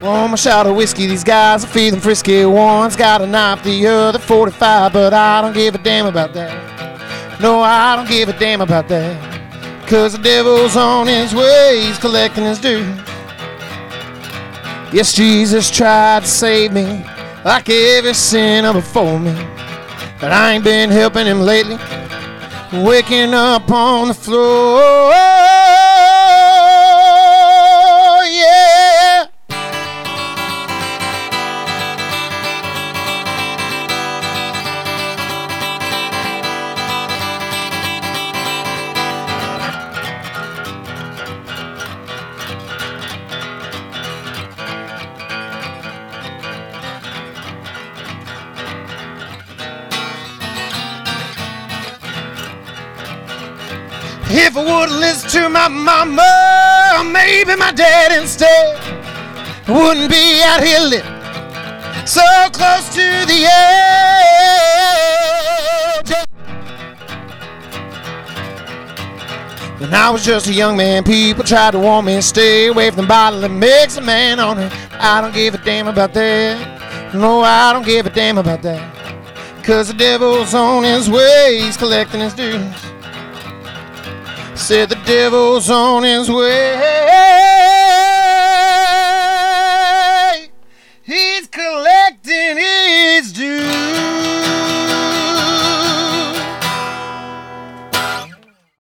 One more shot of whiskey, these guys are feeling frisky. One's got a knife, the other 45, but I don't give a damn about that. No, I don't give a damn about that. Cause the devil's on his way, he's collecting his due. Yes, Jesus tried to save me like every sinner before me. But I ain't been helping him lately. Waking up on the floor. If I would listen to my mama, maybe my dad instead, wouldn't be out here living so close to the edge. When I was just a young man, people tried to warn me to stay away from the bottle that makes a man on it. I don't give a damn about that. No, I don't give a damn about that. Cause the devil's on his way, he's collecting his dues. Said the devil's on his way.